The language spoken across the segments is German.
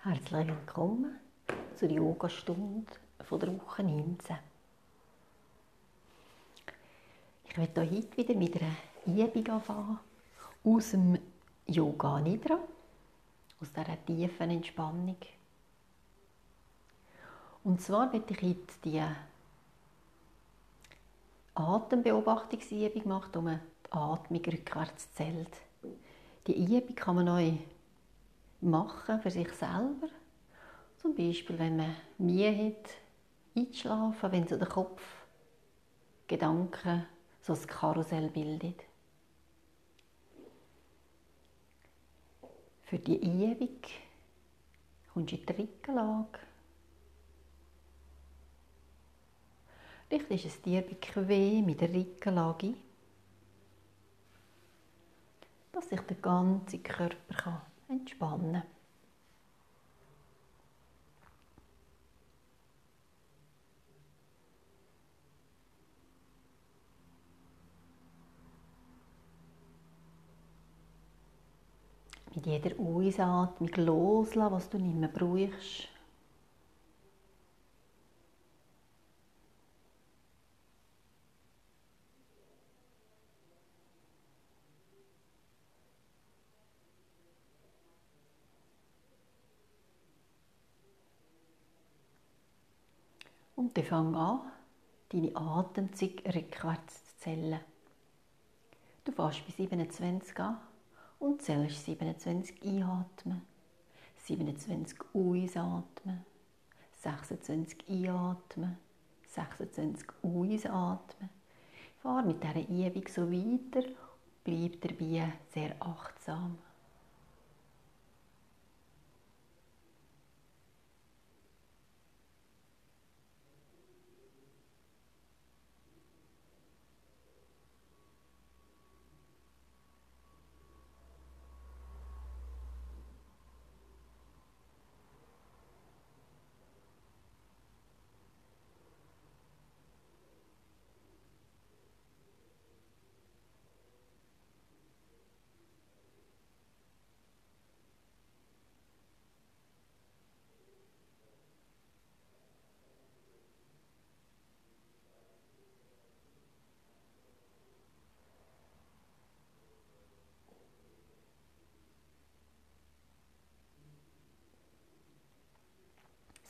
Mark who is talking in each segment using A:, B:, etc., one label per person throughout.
A: Herzlich willkommen zur Yogastunde von der Woche 19. Ich werde heute wieder mit einer Übung anfangen aus dem Yoga Nidra, aus dieser tiefen Entspannung. Und zwar werde ich heute die Atembeobachtungsübung machen, man die Atmung rückwärts zählt. Die Übung kann man neu machen für sich selber. Zum Beispiel, wenn man Mühe hat, einzuschlafen, wenn so der Kopf Gedanken so ein Karussell bildet. Für die Übung kommst du in die Rückenlage. Ist es dir bequem mit der Rückenlage, dass sich der ganze Körper entspannen. Mit jeder Ausatmung loslassen, was du nicht mehr brauchst. Und dann fang an, deine Atemzüge rückwärts zu zählen. Du fährst bei 27 an und zählst 27 einatmen, 27 ausatmen, 26 einatmen, 26 ausatmen. Fahr mit dieser Übung so weiter, bleib dabei sehr achtsam.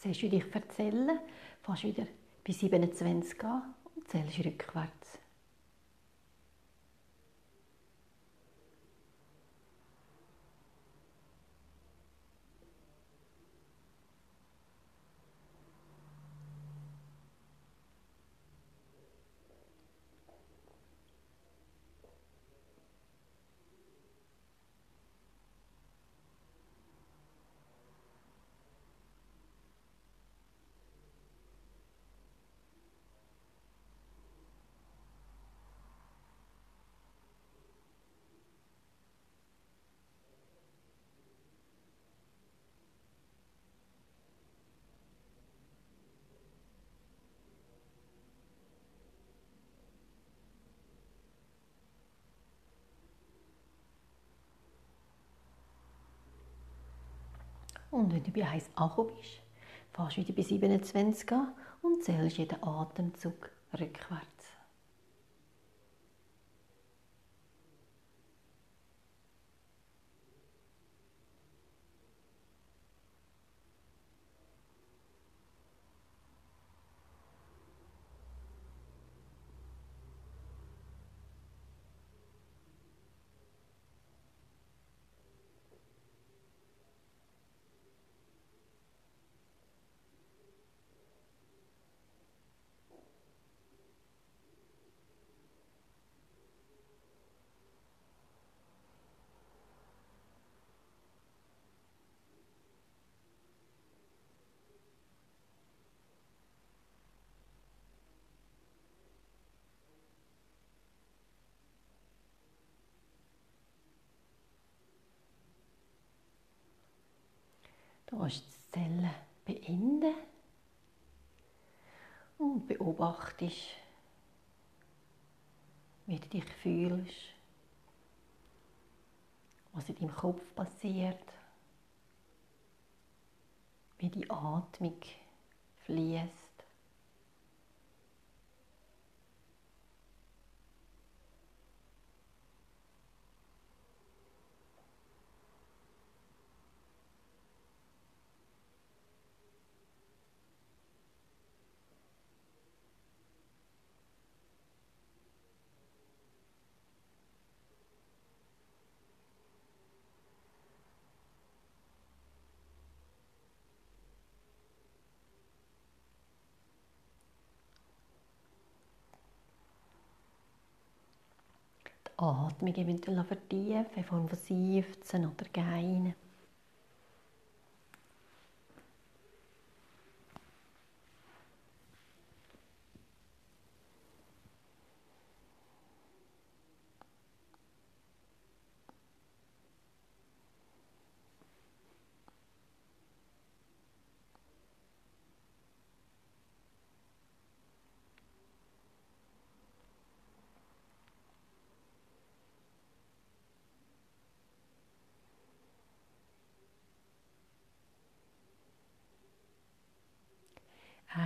A: Sollst du dich erzählen, fährst wieder bei 27 an und zählst rückwärts. Und wenn du bei 1 angekommen bist, fährst du wieder bei 27 an und zählst jeden Atemzug rückwärts. Du kannst die Zellen beenden und beobachtest, wie du dich fühlst, was in deinem Kopf passiert. wie die Atmung fließt. Atmung eventuell vertiefen in Form von Seufzen oder Geinen.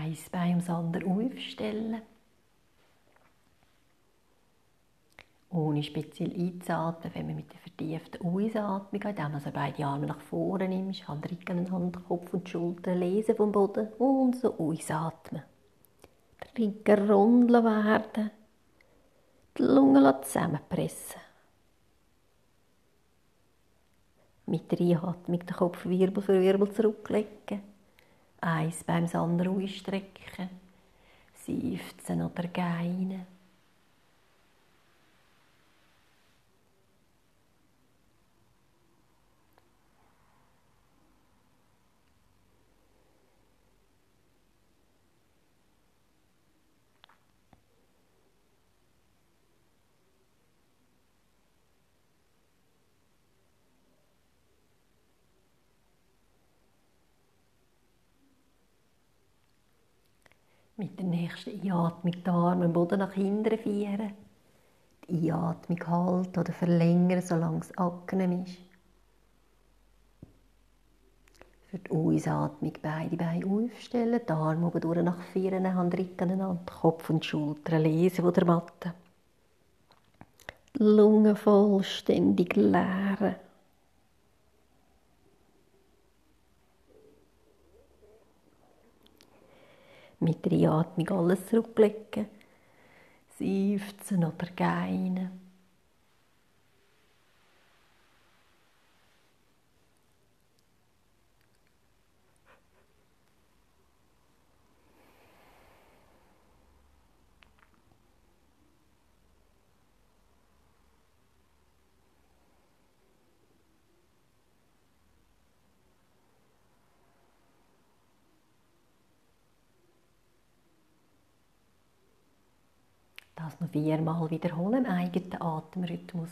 A: Ein Bein ums andere aufstellen. Ohne speziell einzuatmen, wenn man mit der vertieften Ausatmung, indem man beide Arme nach vorne nimmt, Hand Rücken, Hand, Kopf und Schulter lesen vom Boden und so ausatmen. Der Rücken rund werden, die Lungen zusammenpressen. Mit der Einatmung den Kopf Wirbel für Wirbel zurücklegen eins beim anderen ausstrecken, seufzen oder geinen. Mit der nächsten Einatmung die Arme im Boden nach hinten führen. Die Einatmung halten oder verlängern, solange es angenehm ist. Für die Ausatmung beide Beine aufstellen, die Arme oben durch nach vorne, Hand aneinander, Kopf und Schultern lesen von der Matte. Die Lungen vollständig leeren. Mit der Einatmung alles zurücklegen, seufzen oder geinen. Noch viermal wiederholen im eigenen Atemrhythmus.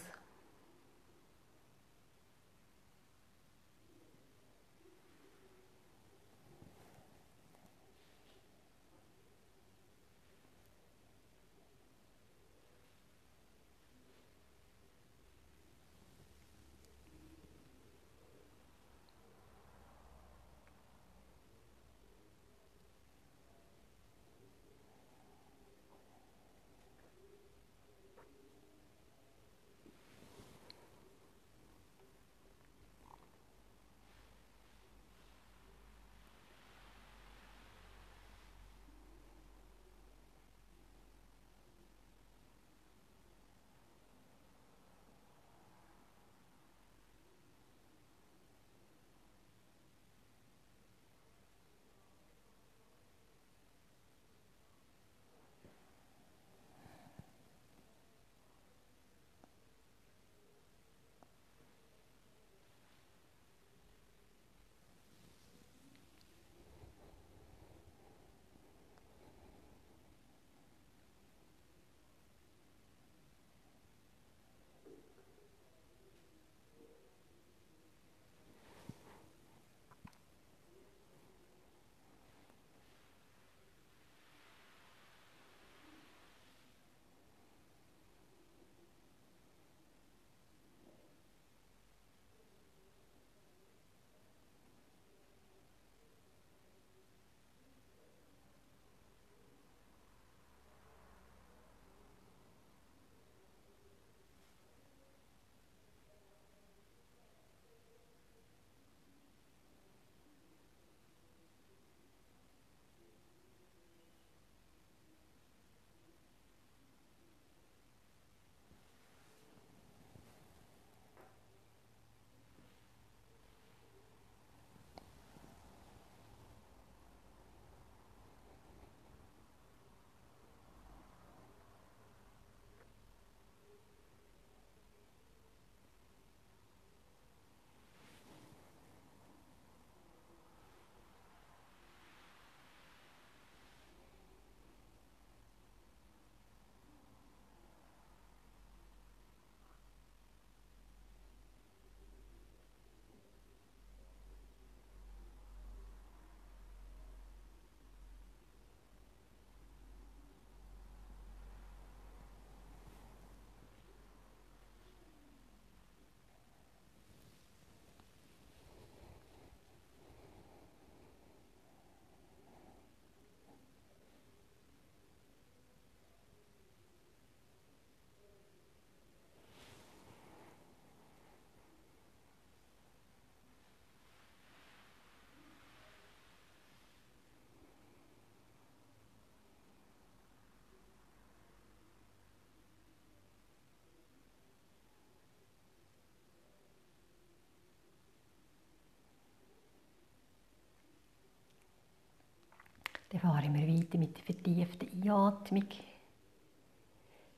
A: Dann fahren wir weiter mit der vertieften Einatmung.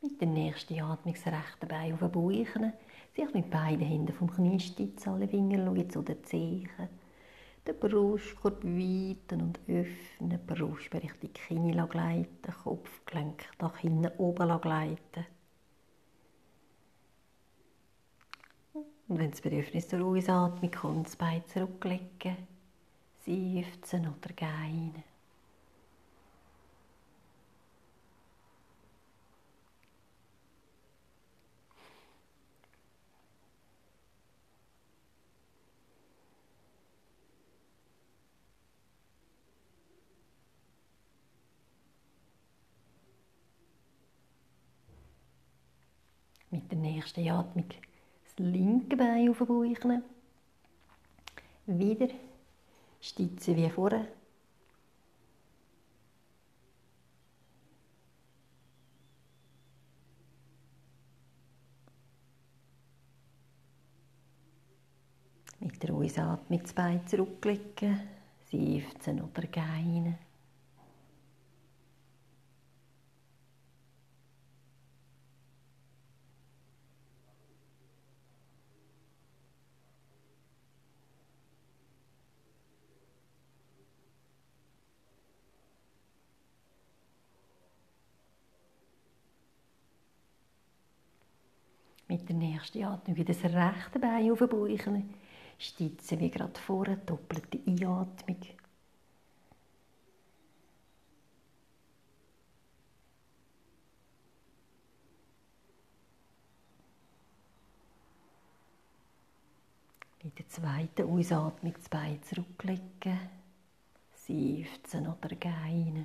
A: Mit der nächsten Atmung das rechte Bein auf den Bauch. Sich mit beiden Händen vom Knie stützen, alle Finger schauen zu den Zehen. Den Brustkorb weiten und öffnen, Brust Richtung Knie gleiten, Kopfgelenk nach hinten oben gleiten. Und wenn das Bedürfnis zur Ausatmung kommt, das Bein zurücklegen, seufzen oder gehen. Mit der nächsten Atmung das linke Bein auf den Bauch. Wieder stützen wie vorher. Mit der Ausatmung Bein zurücklegen, seufzen oder gehen. Mit der nächsten Atmung wieder das rechte Bein auf den Bauch. Stützen wie gerade vorher, doppelte Einatmung. Mit der zweiten Ausatmung das Bein zurücklegen, seufzen oder gehen.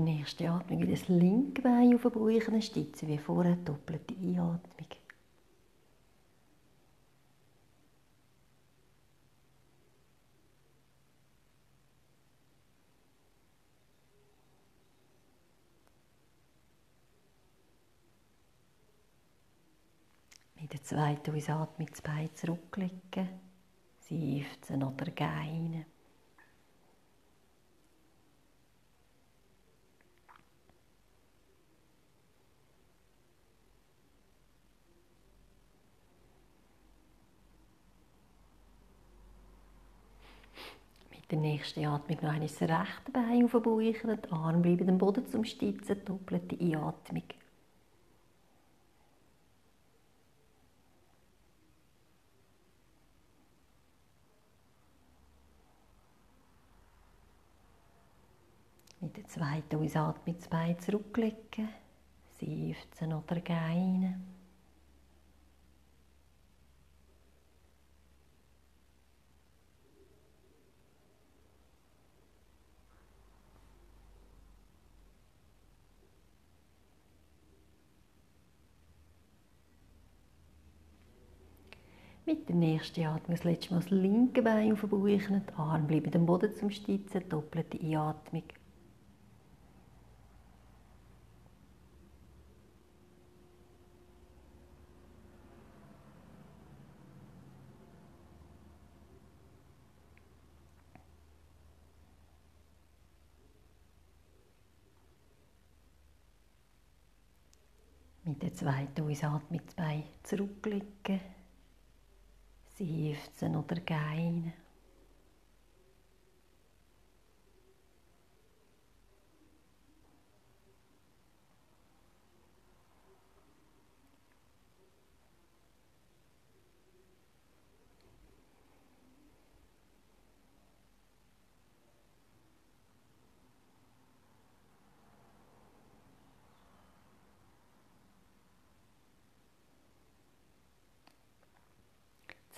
A: Der nächsten Atmung wieder das linke Bein auf den Bauch stützen, wie vorher, doppelte Einatmung. Mit der zweiten Ausatmung das Bein zurücklegen, seufzen oder gehen. Der nächsten Atmung noch einmal das rechte Bein auf den Bauch, die Arme bleiben am Boden zum Stützen, doppelte Einatmung. Mit der zweiten Ausatmung das Bein zurücklegen, seufzen oder gehen. Mit der nächsten Atmung das letzte Mal das linke Bein auf den Bauch, die Arme bleiben am Boden zum Stützen, doppelte Einatmung. Mit der zweiten Ausatmung das Bein zurücklegen seufzen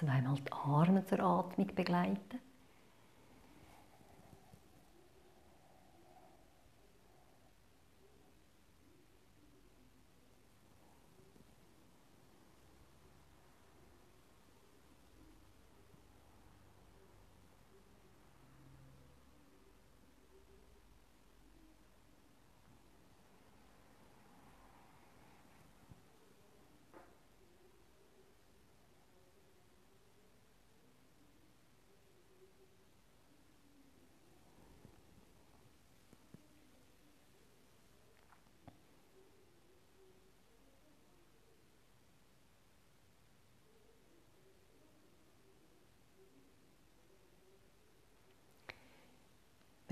A: gehen. Zweimal die Arme zur Atmung begleiten.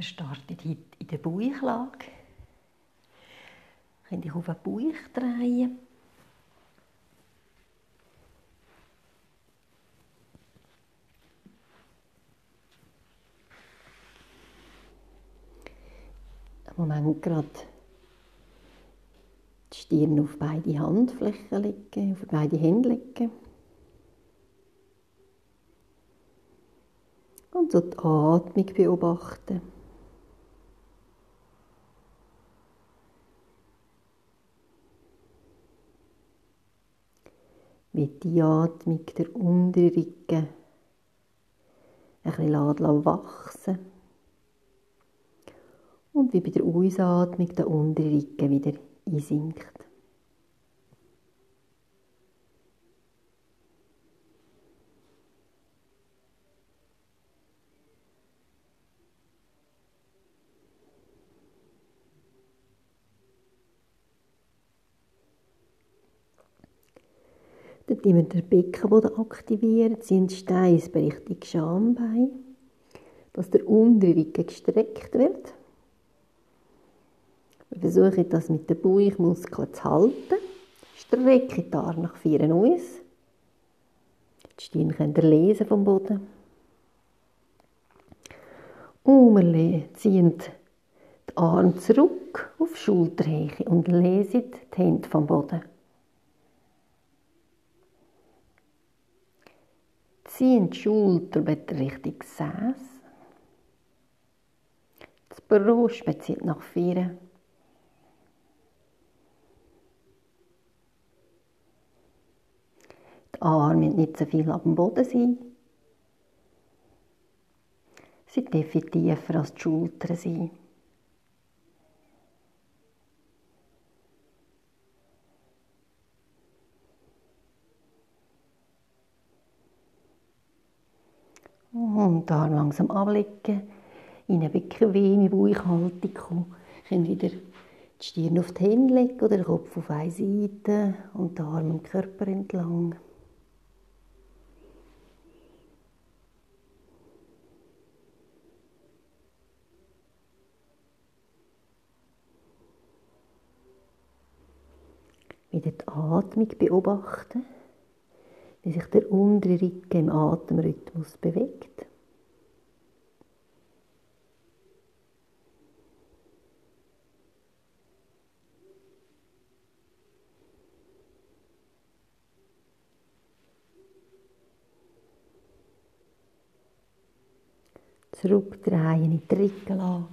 A: Wir starten heute in der Bauchlage. Könnt ihr auf den Bauch drehen. Im Moment gerade die Stirn auf beide Handflächen legen, auf beide Hände legen. Und so die Atmung beobachten. Wie die Atmung der Unterrücken ein bisschen wachsen und wie bei der Ausatmung der Unterrücken wieder einsinkt. Wir den Beckenboden, aktivieren, ziehen die Steiß Richtung Schambein, dass der Unterrücken gestreckt wird. Wir versuchen das mit den Bauchmuskeln zu halten. Strecke die Arme nach vorne aus. Die Stirn könnt ihr lesen vom Boden. Und wir ziehen die Arme zurück auf Schulterhöhe und lesen die Hände vom Boden. Ziehen die Schulterblätter Richtung Gesäß. Das Brustbein zieht nach vorne. Die Arme nicht so viel auf dem Boden sein. Sie dürfen tiefer als die Schultern sein. Und die Arme langsam ablegen, in eine bequeme Bauchhaltung kommen. Können wieder die Stirn auf die Hände legen oder den Kopf auf eine Seite und die Arme am Körper entlang. Wieder die Atmung beobachten, wie sich der untere Rücken im Atemrhythmus bewegt. Zurückdrehen in die Rückenlage.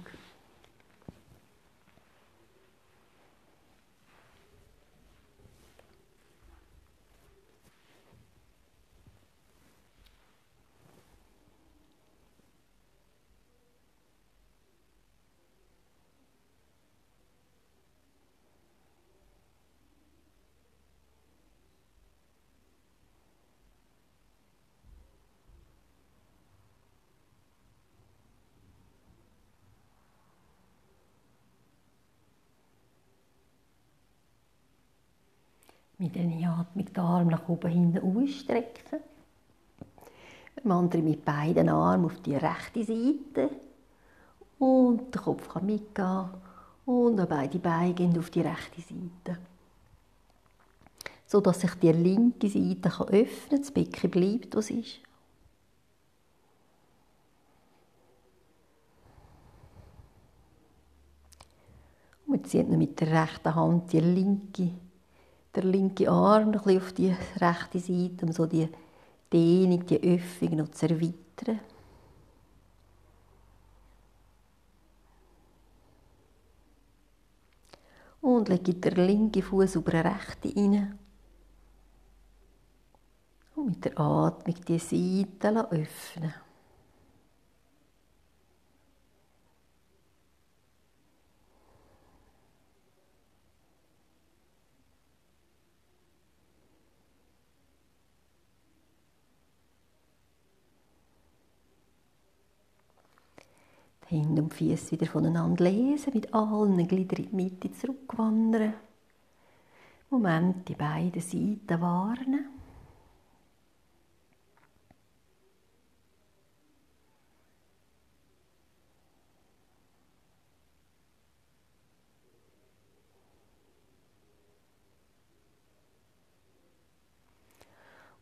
A: Mit einer Atmung den Arm nach oben hinten ausstrecken. Im anderen mit beiden Armen auf die rechte Seite. Und der Kopf kann mitgehen. Und beide Beine gehen auf die rechte Seite. So dass sich die linke Seite öffnen kann, das Becken bleibt, was ist. Und wir ziehen mit der rechten Hand die linke der linke Arm noch auf die rechte Seite, um so die Dehnung, die Öffnung noch zu erweitern. Und lege den linken Fuß über den rechten rein. Und mit der Atmung die Seite öffnen. Hände und Füße wieder voneinander lesen, mit allen Gliedern in die Mitte zurückwandern. Moment, die beiden Seiten warnen.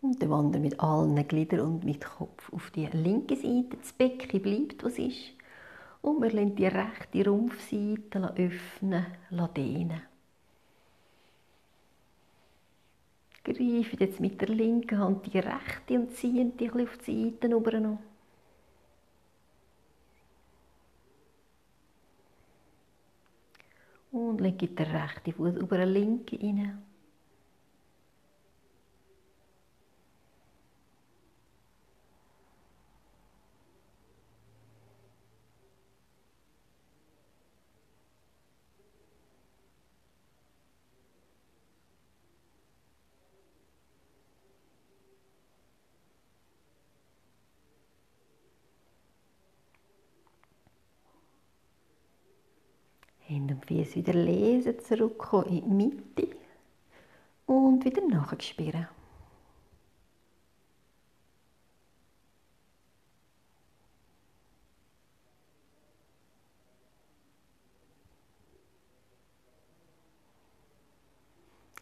A: Und dann wandern mit allen Gliedern und mit Kopf auf die linke Seite. Das Becken bleibt, was ist. Und wir lassen die rechte Rumpfseite öffnen, dehnen. Greifen jetzt mit der linken Hand die rechte und ziehen die auf die Seiten rüber. Und lege den rechten Fuß über den linken rein. Füße wieder lesen, zurückkommen in die Mitte und wieder nachspüren.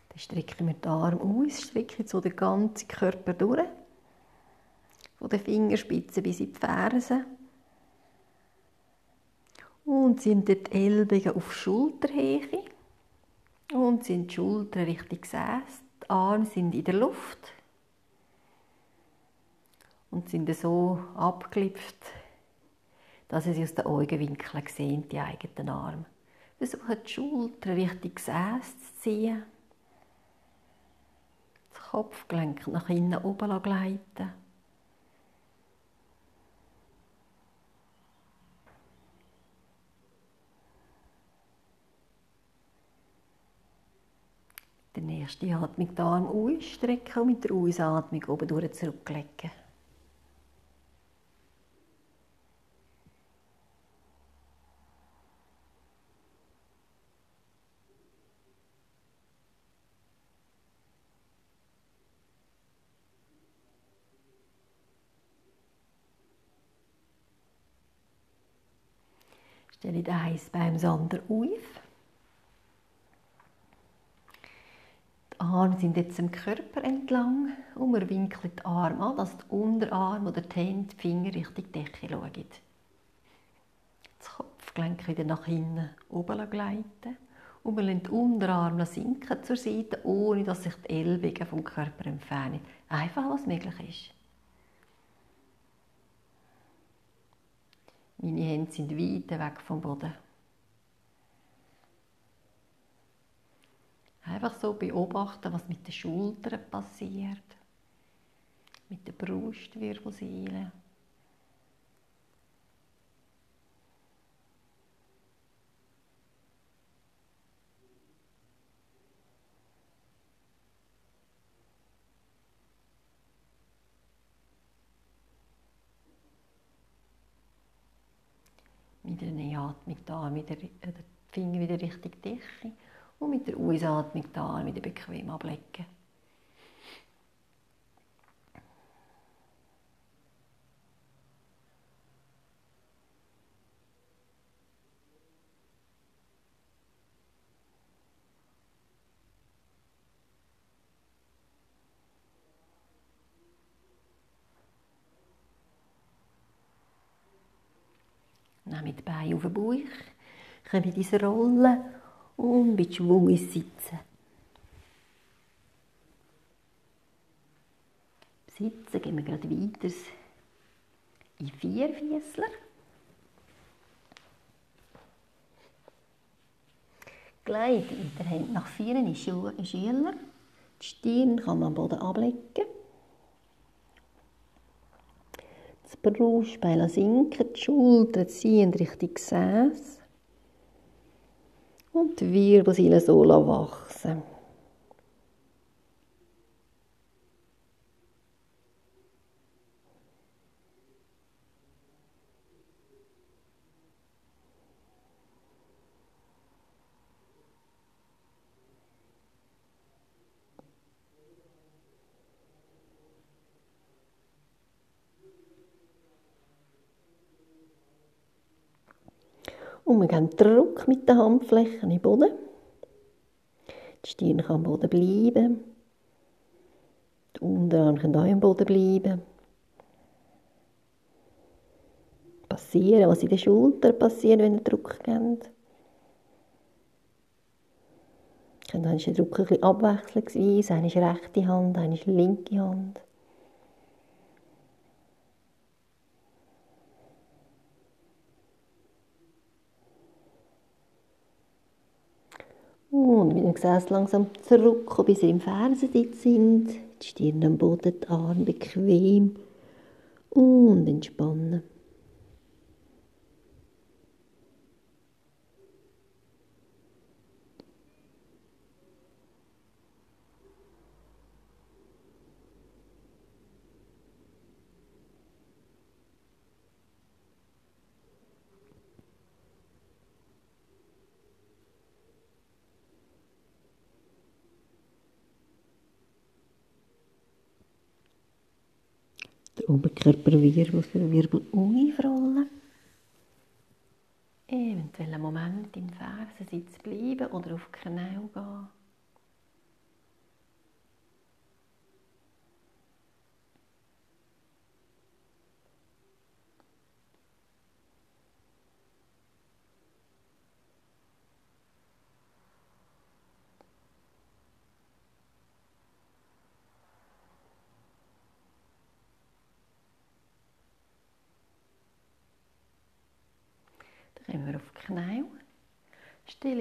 A: Dann strecken wir den Arm aus, strecken so den ganzen Körper durch. Von den Fingerspitzen bis in die Fersen. Und sind die Ellbogen auf Schulterhöhe. Und sind die Schultern richtig gesäßt. Die Arme sind in der Luft. Und sind so abgeklipft, dass sie aus den Augenwinkeln sehen, die eigenen Arme. Versuchen die Schultern richtig gesäßt zu ziehen. Das Kopfgelenk nach innen oben gleiten. Der nächste Atmung die Arme ausstrecken und mit der Ausatmung oben durch zurücklegen. Stelle den eins beim Sander auf. Arme sind jetzt am Körper entlang und wir winkeln die Arme an, dass die Unterarme oder die Hände, die Finger Richtung Decke schauen. Das Kopfgelenk wieder nach hinten oben gleiten und wir lassen die Unterarme sinken zur Seite, ohne dass sich die Ellbogen vom Körper entfernen. Einfach, was möglich ist. Meine Hände sind weit weg vom Boden. Einfach so beobachten, was mit den Schultern passiert, mit der Brustwirbelsäule. Einer Atmung da wieder, äh, die Finger wieder richtig Decke und mit der Ausatmung Arme wieder bequem ablegen. Nehmt die Beine auf den Bauch, kommt in diese Rolle und mit Schwung ins Sitzen. Sitzen gehen wir gerade weiter in Vierfüßler. Gleite mit der Hand nach vorne in Schüler. Die Stirn kann man am Boden ablegen. Das Brustbein sinken, die Schultern ziehen Richtung Gesäß und die Wirbelsäule so wachsen Und wir geben Druck mit den Handflächen den Boden. Die Stirn kann am Boden bleiben. Die Unterarme können auch im Boden bleiben. Passieren, was in der Schulter passiert, wenn ihr Druck gebt. Ihr könnt den Druck ein bisschen abwechslungsweise, eine ist rechte Hand, eine ist linke Hand. Und mit dem Gesäß langsam zurück, bis ihr im Fersensitz sind. Die Stirn am Boden, die Arme bequem und entspannen. Der Oberkörperwirbel für Wirbel aufrollen. Eventuell einen Moment im Fersensitz bleiben oder auf die Knie gehen. Kommen wir auf die Knie.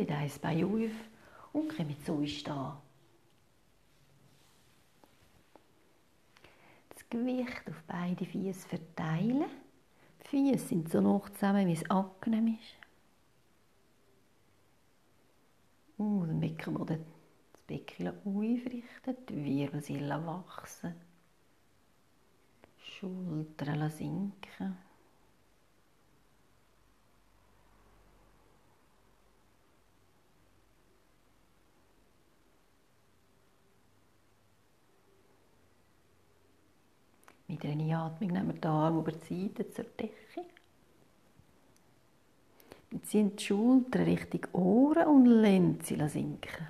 A: Dein Bein auf und kommen zu uns stehen. Das Gewicht auf beide Füße verteilen. Die Füße sind so noch zusammen, wie es angenehm ist. Und dem Beckenboden das Becken aufrichten, die Wirbelsäule wachsen. Schultern sinken. Mit einer Einatmung nehmen wir die Arme über die Seite zur Decke. Wir ziehen die Schultern Richtung Ohren und lassen sie sinken.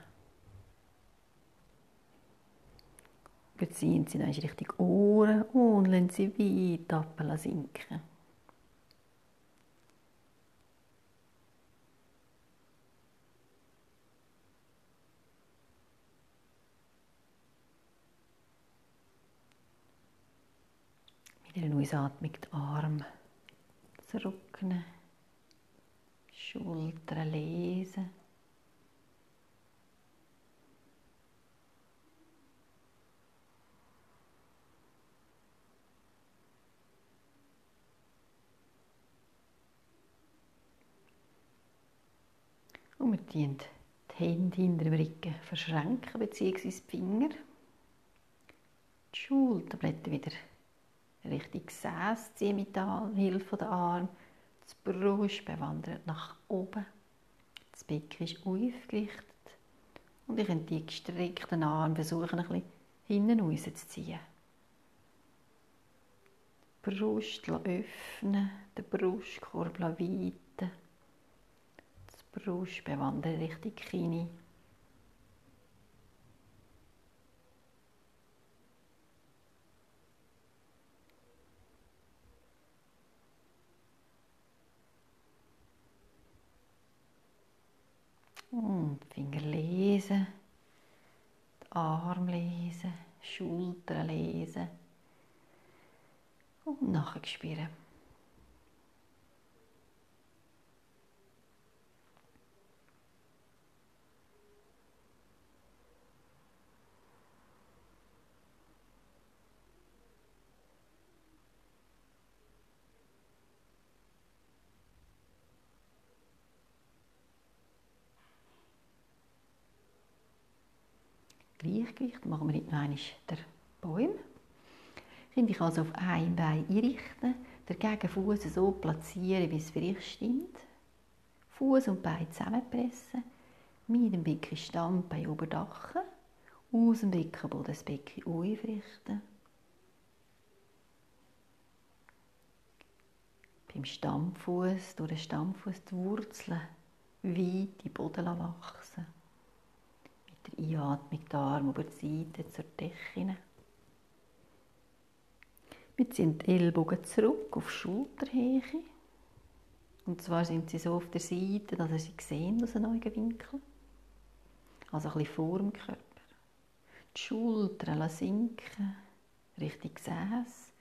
A: Überziehen sie dann Richtung Ohren und lassen sie weit ab sinken. Mit einer Ausatmung die Arme zurücknehmen, Schultern lesen. Und wir die Hände hinter dem Rücken verschränken, bzw. die Finger. Die Schulterblätter wieder Richtung Gesäß ziehen mit der Hilfe der Arme. Das Brust wandert nach oben. Das Becken ist aufgerichtet. Und ich könnt die gestreckten Arme versuchen, ein bisschen hinten rauszuziehen. Die Brust öffnen, den Brustkorb weiten. Das Brust bewandern Richtung Knie. Und Finger lesen, Arme lesen, Schultern lesen und nachher spüren. Gleichgewicht machen wir nicht noch einmal den Bäum. Ich also auf ein Bein einrichten, den Gegenfuß so platzieren, wie es für dich stimmt. Fuß und Bein zusammenpressen, mit dem Becken Stammbein überdachen, aus dem Beckenboden das Becken aufrichten. Beim Stammfuß durch den Stammfuß die Wurzeln weit in den Boden wachsen der Einatmung die Arme über die Seite zur Decke. Wir ziehen die Ellbogen zurück auf Schulterhöhe. Und zwar sind sie so auf der Seite, dass sie sehen aus einem neuen Winkel. Also ein bisschen vor dem Körper. Die Schultern sinken, Richtung Gesäß.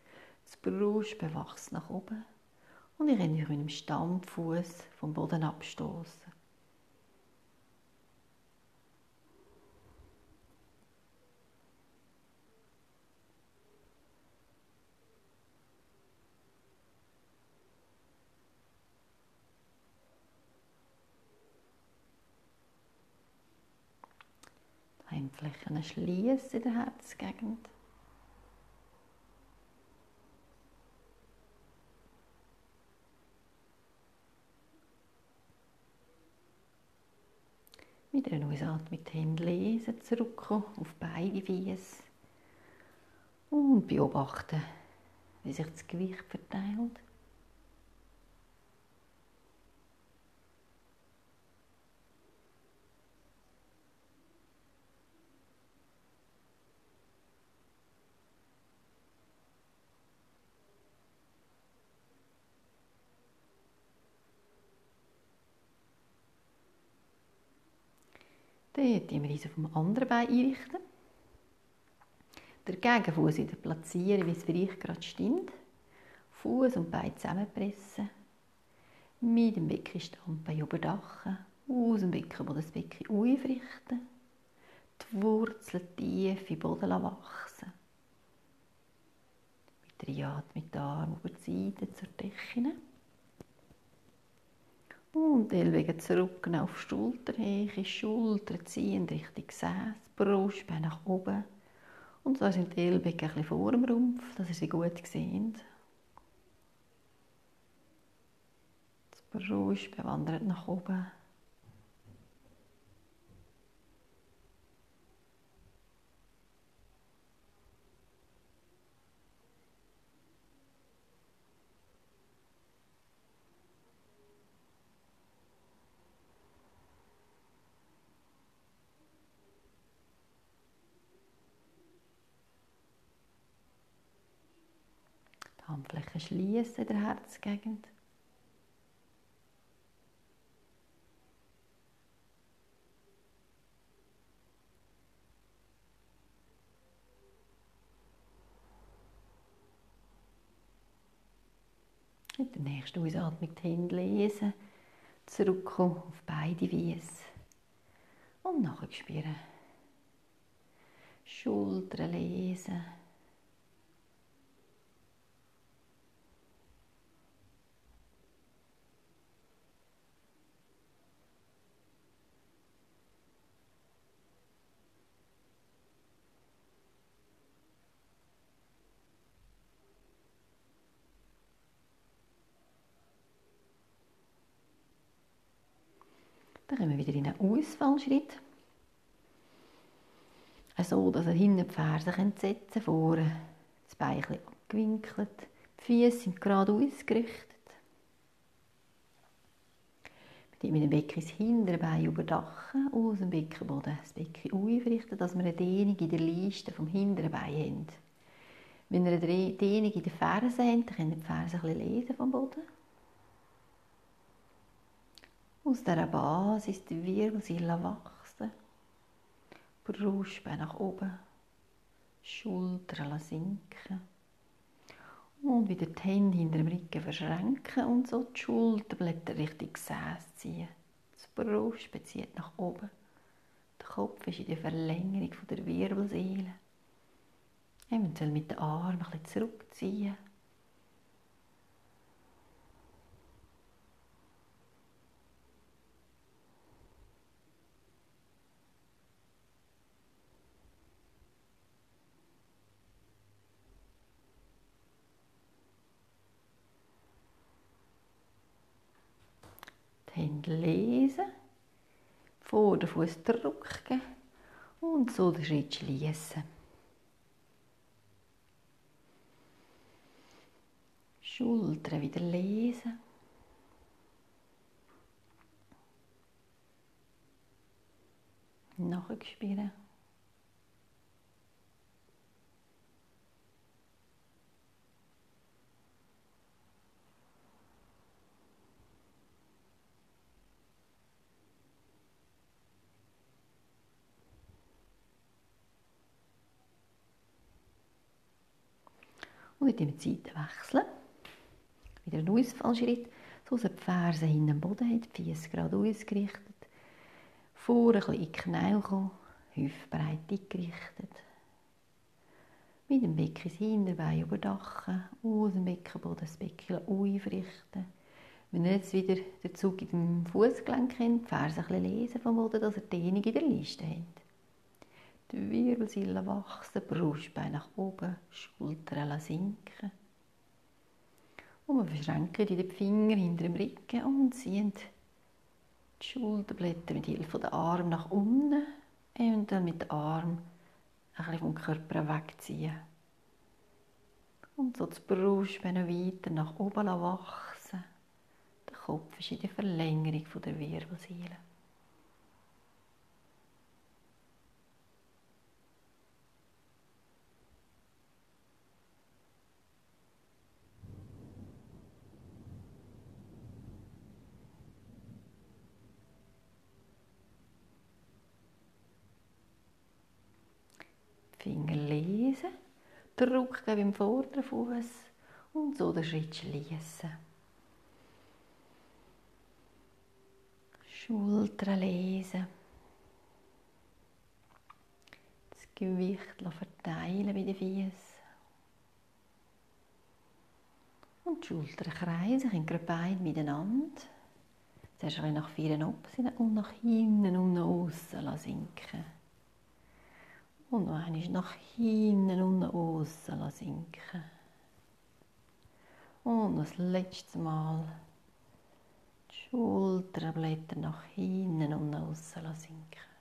A: Das Brust bewachsen nach oben. Und ich könnt euch mit dem Stammfuß vom Boden abstoßen. Handflächen schließen in der Herzgegend. Mit einer Ausatmung die Hände lesen, zurückkommen auf beide Füße und beobachten, wie sich das Gewicht verteilt. Dann richten wir uns auf dem anderen Bein einrichten. Der Gegenfuß wieder platzieren, wie es für euch gerade stimmt. Fuß und Bein zusammenpressen. Mit dem Becken Standbein überdachen. Aus dem Becken, wo das Becken aufrichten. Die Wurzeln tief im Boden wachsen. Mit der Atmung die Arme über die Seite zur Decke. Und Ellbogen zurück auf Schulterhöhe, Schulter ziehen Richtung Gesäß, Brustbein nach oben. Und so sind die Ellbogen ein bisschen vor dem Rumpf, dass ihr sie gut seht. Das Brustbein wandert nach oben. Handflächen schließen in der Herzgegend. Mit der nächsten Ausatmung die Hände lesen, zurückkommen auf beide Wies und nachher spüren. Schultern lesen. Dann kommen wir wieder in einen Ausfallschritt. So, dass ihr hinten die Ferse setzen könnt, vorne das Bein ein abgewinkelt. Die Füße sind gerade ausgerichtet. Mit dem Becken das hintere Bein überdachen, aus dem Beckenboden das Becken aufrichten, dass wir eine Dehnung in der Leiste vom hinteren Bein haben. Wenn ihr eine Dehnung in den Fersen habt, dann könnt ihr die Ferse ein bisschen lesen vom Boden. Aus dieser Basis die Wirbelsäule wachsen. Brustbein nach oben. Schultern sinken. Und wieder die Hände hinter dem Rücken verschränken und so die Schulterblätter Richtung Gesäß ziehen. Das Brustbein zieht nach oben. Der Kopf ist in der Verlängerung der Wirbelsäule. Eventuell mit den Armen ein bisschen zurückziehen. die Hände lesen, vor den Fuß drücken und so den Schritt schließen. Schultern wieder lesen. Nachspüren. Und in die Seite wechseln. Wieder ein Ausfallschritt, so dass die Ferse hinten am Boden hat, die Füße gerade ausgerichtet. Vor ein bisschen in die Knie kommen, hüftbreit eingerichtet. Mit dem Becken das Hinterbein überdachen, aus dem Beckenboden das Becken aufrichten. Wenn ihr jetzt wieder den Zug in dem Fußgelenk habt, die Ferse ein bisschen lesen vom Boden, dass ihr Dehnung in der Liste habt. Die Wirbelsäule wachsen, Brustbein nach oben, Schultern sinken. Und wir verschränken die Finger hinter dem Rücken und ziehen die Schulterblätter mit Hilfe der Arme nach unten und dann mit den Armen ein bisschen vom Körper wegziehen. Und so das Brustbein weiter nach oben wachsen. Der Kopf ist in der Verlängerung der Wirbelsäule. Finger lesen, Druck geben im vorderen Fuß und so den Schritt schließen. Schultern lesen. Das Gewicht verteilen bei den Füßen. Und die Schultern kreisen, können die Beine miteinander. Zuerst nach vorne und nach hinten und nach außen sinken. Und noch einmal nach hinten und nach außen sinken. Und das letzte Mal die Schulterblätter nach hinten und nach außen sinken.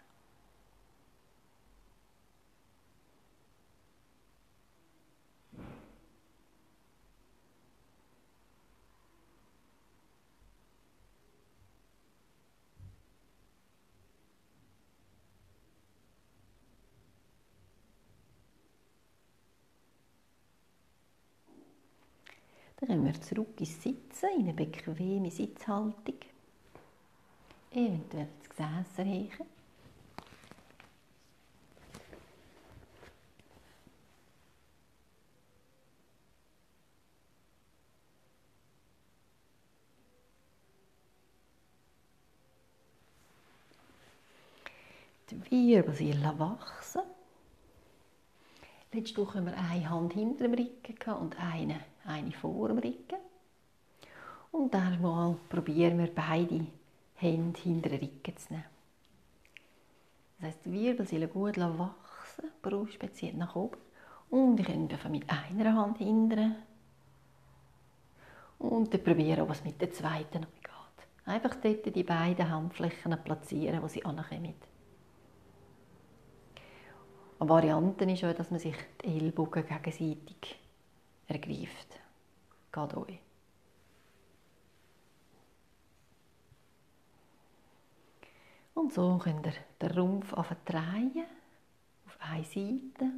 A: Kommen wir zurück ins Sitzen, in eine bequeme Sitzhaltung. Eventuell das Gesäß erheben. Die Wirbelsäule wachsen. Letzte Woche haben wir eine Hand hinter dem Rücken und eine, eine vor dem Rücken. Und dann mal probieren wir beide Hände hinter den Rücken zu nehmen. Das heisst, die Wirbelsäule gut wachsen, Brust bezieht nach oben. Und ich könnte mit einer Hand hindern. Und dann probieren, was mit der zweiten noch geht. Einfach dort die beiden Handflächen platzieren, wo sie ankommen. Eine Variante ist auch, dass man sich die Ellbogen gegenseitig ergreift. Geht euch. Und so könnt ihr den Rumpf drehen auf eine Seite.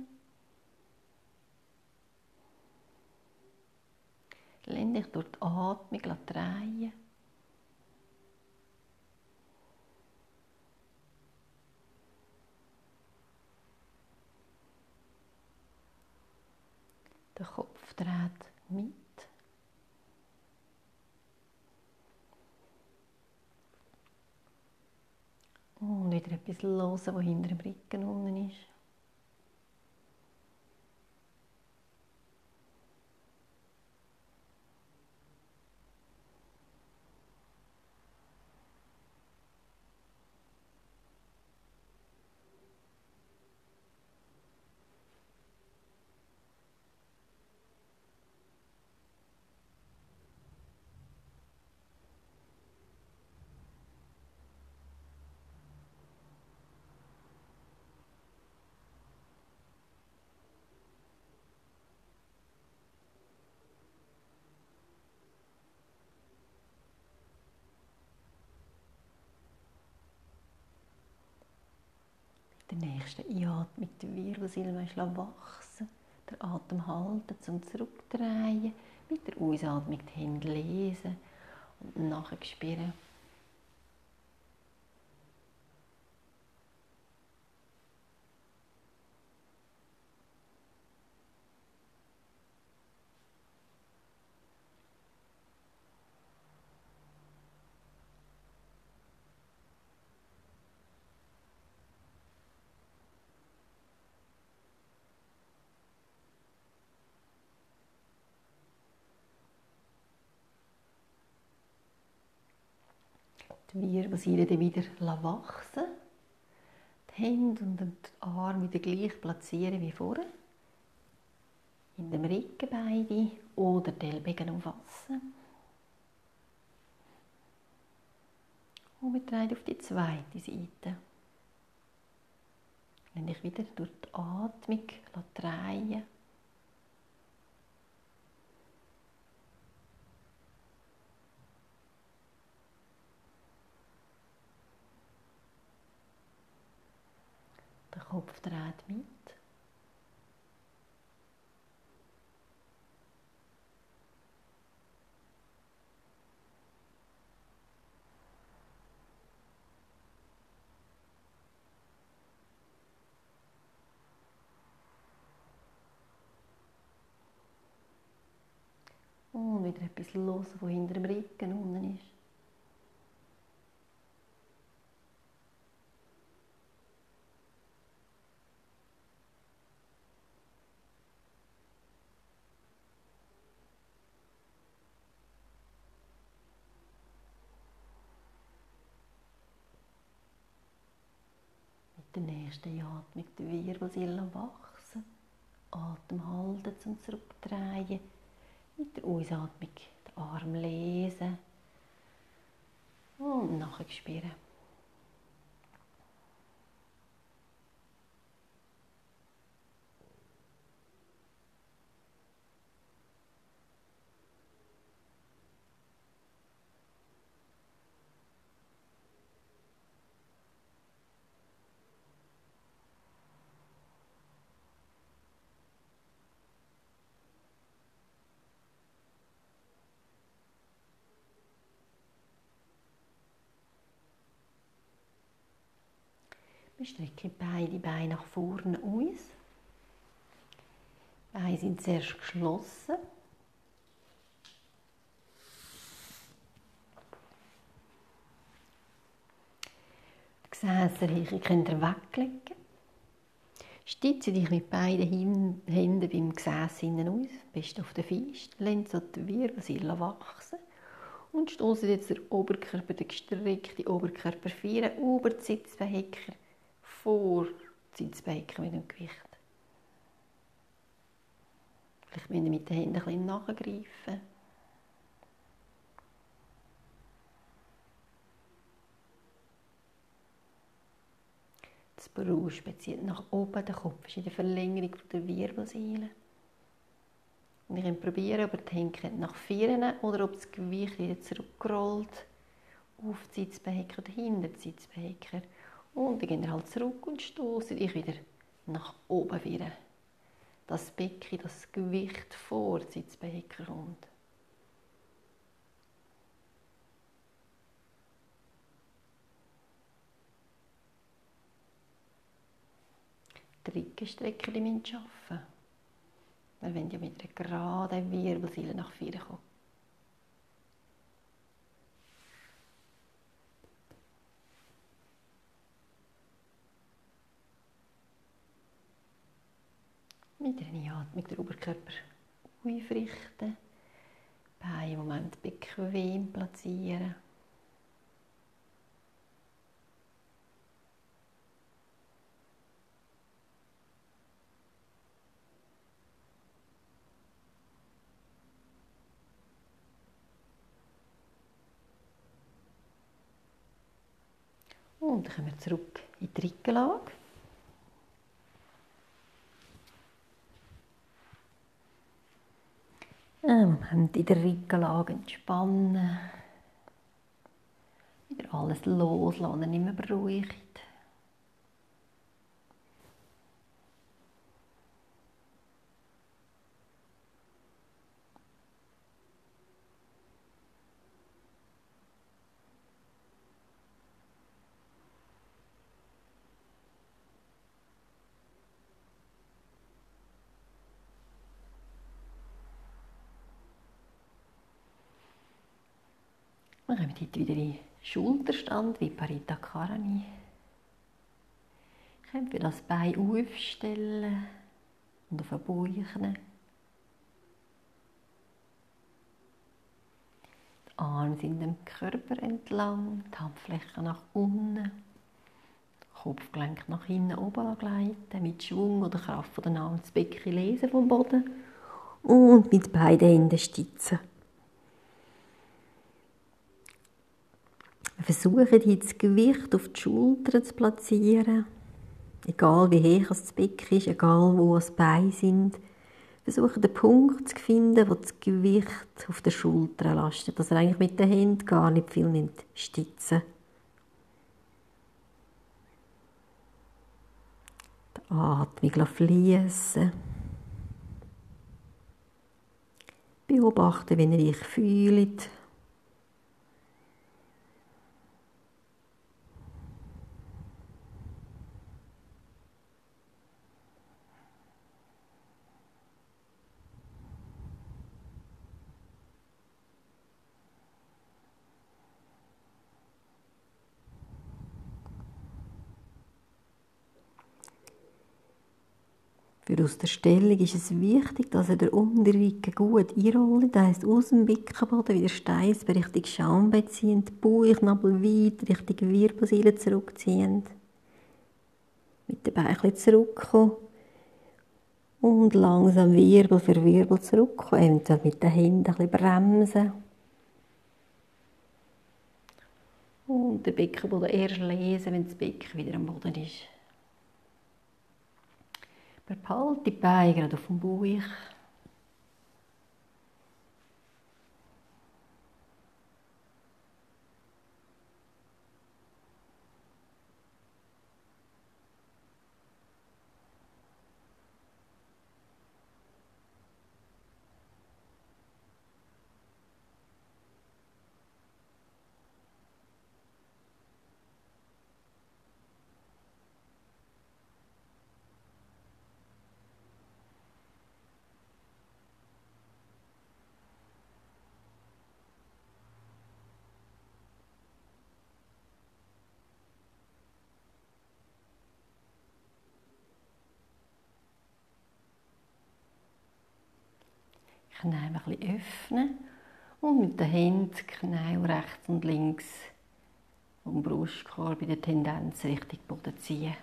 A: Lasst dich durch die Atmung drehen. Der Kopf dreht mit. Und wieder etwas hören, was hinter dem Rücken unten ist. der nächsten Einatmung die Wirbelsäule wachsen. Der Atem halten zum Zurückdrehen. Mit der Ausatmung die Hände lesen und nachher spüren. Die Wirbelsäule dann wieder wachsen Die Hände und die Arme wieder gleich platzieren wie vorher. In dem Rücken beide oder die Ellbogen umfassen. Und wir drehen auf die zweite Seite. Wenn ich wieder durch die Atmung drehen Der Kopf dreht mit. Und wieder etwas los, was hinter dem Rücken unten ist. Mit der nächsten Atmung die Wirbelsäule wachsen. Atem halten zum Zurückdrehen mit der Ausatmung den Arm lesen und nachher spüren. Wir strecken beide Beine nach vorne aus. Die Beine sind zuerst geschlossen. Die Gesäßerhilfe könnt ihr weglegen. Stütze dich mit beiden Händen beim Gesäß hinten aus, bist auf der Feist, lenz so die Wirbelsäule wachsen und stoße jetzt den Oberkörper, den gestreckten Oberkörper führen, über die Sitzbehecker vor Sitzbecken mit dem Gewicht. Vielleicht müssen mit den Händen ein bisschen nachgreifen. Das Brust speziell nach oben, der Kopf ist in der Verlängerung der Wirbelsäule. Und ich probieren, ob die Hände nach vorne oder ob das Gewicht wieder zurückrollt auf die Sitzbehecker oder hinter die Sitzbehecker. Und dann gehen wir halt zurück und stoßen dich wieder nach oben wieder. Das Becken, das Gewicht vor das Sitzbecken kommt. Die Rückenstrecker müssen arbeiten. Wir wollen ja mit einer geraden Wirbelsäule nach vorne kommen. Mit einer Atmung den Oberkörper aufrichten. Beine im Moment bequem platzieren. Und dann kommen wir zurück in die Rückenlage. Moment in der Rückenlage entspannen. Wieder alles loslassen, nicht mehr beruhigt. Wir kommen heute wieder in Schulterstand, wie Parita Karani. Könnt ihr das Bein aufstellen und auf den Bauch Die Arme sind dem Körper entlang, die Handflächen nach unten. Kopfgelenk nach hinten oben gleiten, mit Schwung oder Kraft von den Armen das Becken lesen vom Boden und mit beiden Händen stützen. Versuchen hier das Gewicht auf die Schultern zu platzieren. Egal wie hoch das Becken ist, egal wo die Beine sind. Versuchen den Punkt zu finden, wo das Gewicht auf der Schulter lastet. Dass ihr eigentlich mit den Händen gar nicht viel stützen Die Atmung fließen. Beobachten, wenn ihr euch fühlt. Für aus der Stellung ist es wichtig, dass ihr den Unterrücken gut einrollt. Das heisst, aus dem Beckenboden wieder Steiß Richtung Schambein ziehen, Bauchnabel weit Richtung Wirbelsäule zurückziehen. Mit den Beinen zurückkommen. Und langsam Wirbel für Wirbel zurückkommen. Eventuell mit den Händen ein bisschen bremsen. Und den Beckenboden erst lesen, wenn das Becken wieder am Boden ist. Behalte die Beine gerade auf dem Bauch. Knie ein bisschen öffnen und mit den Händen Knie rechts und links vom Brustkorb in der Tendenz Richtung Boden ziehen.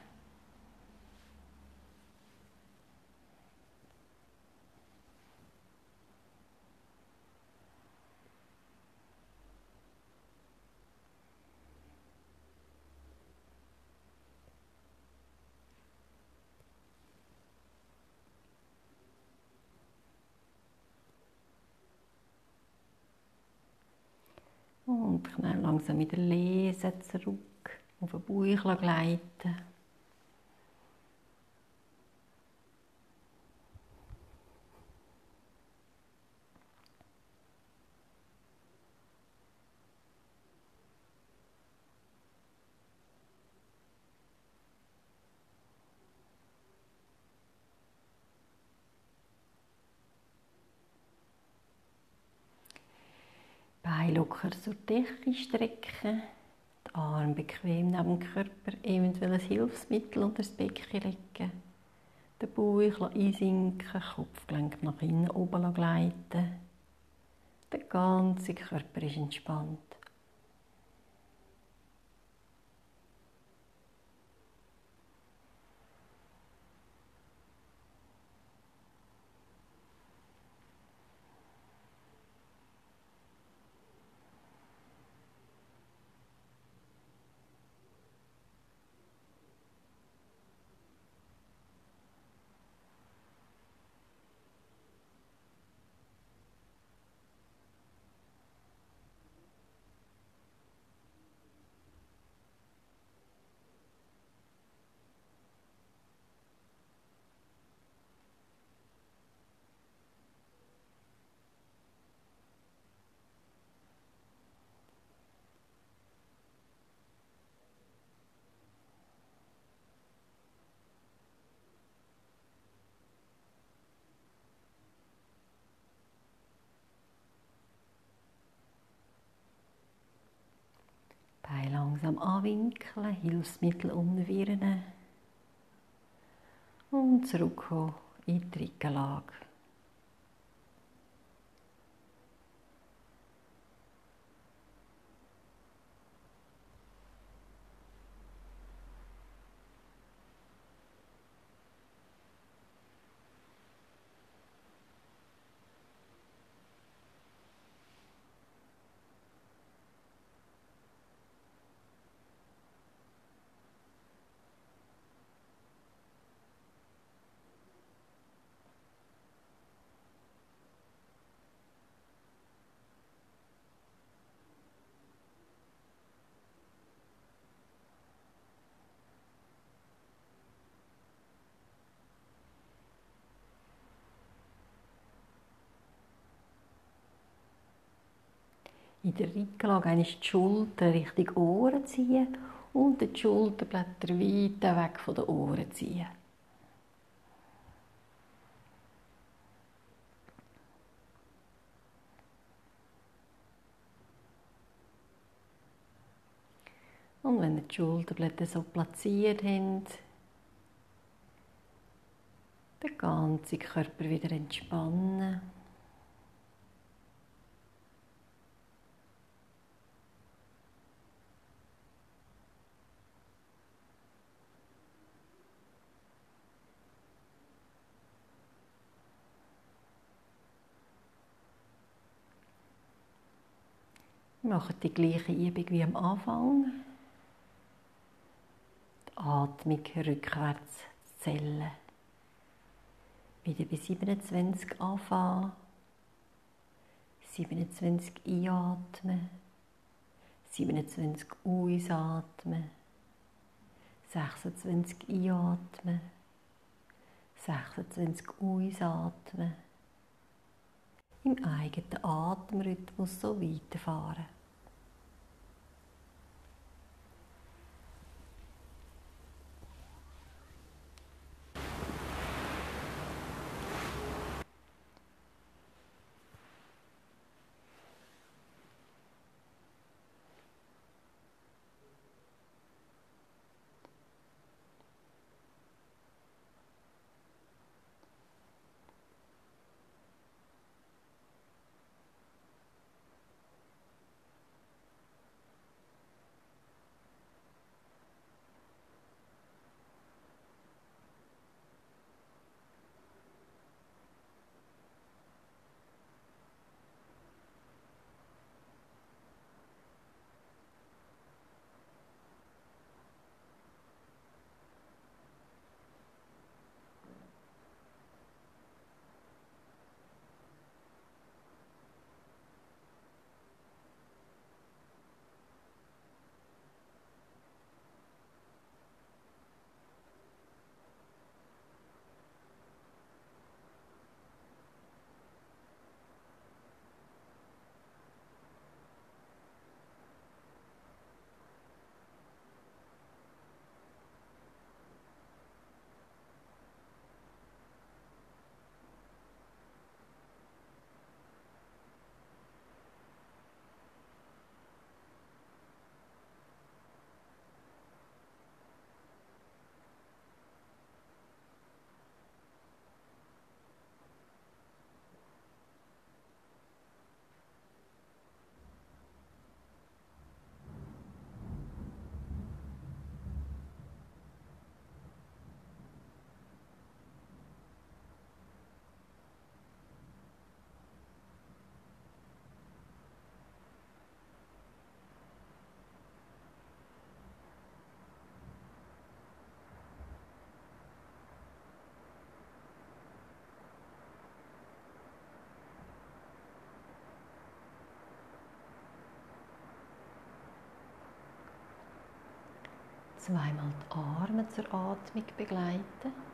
A: Und ich dann langsam wieder lesen zurück, auf den Bauch gleiten. Beine locker zur Decke strecken, die Arme bequem neben dem Körper, eventuell ein Hilfsmittel unter das Becken legen, den Bauch einsinken, Kopfgelenk nach innen oben gleiten. Der ganze Körper ist entspannt. Langsam anwinkeln, Hilfsmittel umwirren und zurückkommen in die In der Rückenlage die Schulter Richtung Ohren ziehen und die Schulterblätter weit weg von den Ohren ziehen. Und wenn ihr die Schulterblätter so platziert habt, den ganzen Körper wieder entspannen. Machen die gleiche Übung wie am Anfang. Die Atmung rückwärts zählen. Wieder bei 27 anfangen. 27 einatmen. 27 ausatmen. 26 einatmen. 26 ausatmen im eigenen Atemrhythmus so weiterfahren. Zweimal die Arme zur Atmung begleiten.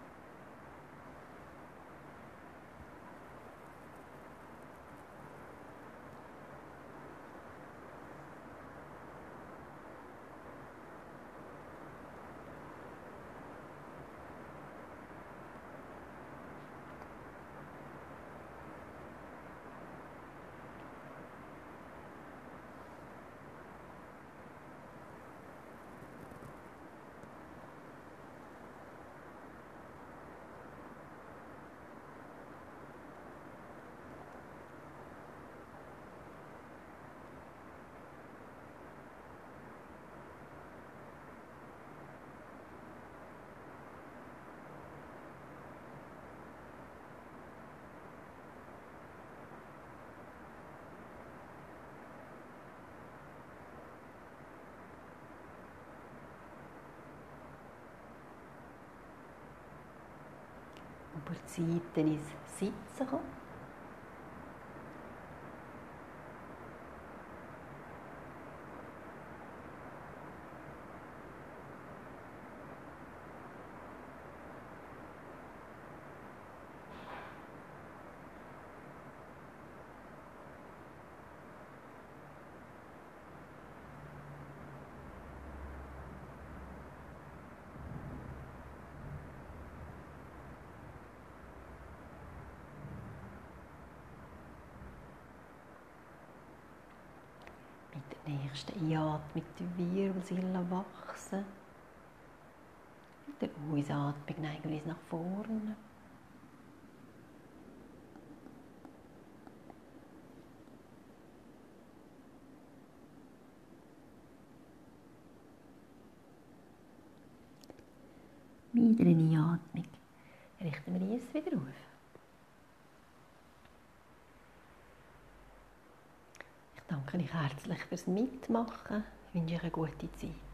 A: Über die Seite ins Sitzen kommen. nächsten Einatmung die Wirbelsäule wachsen. Mit der Ausatmung neigen wir uns nach vorne. Mit einer Einatmung richten wir uns wieder auf. Ich danke euch herzlich fürs Mitmachen. Wünsche euch eine gute Zeit.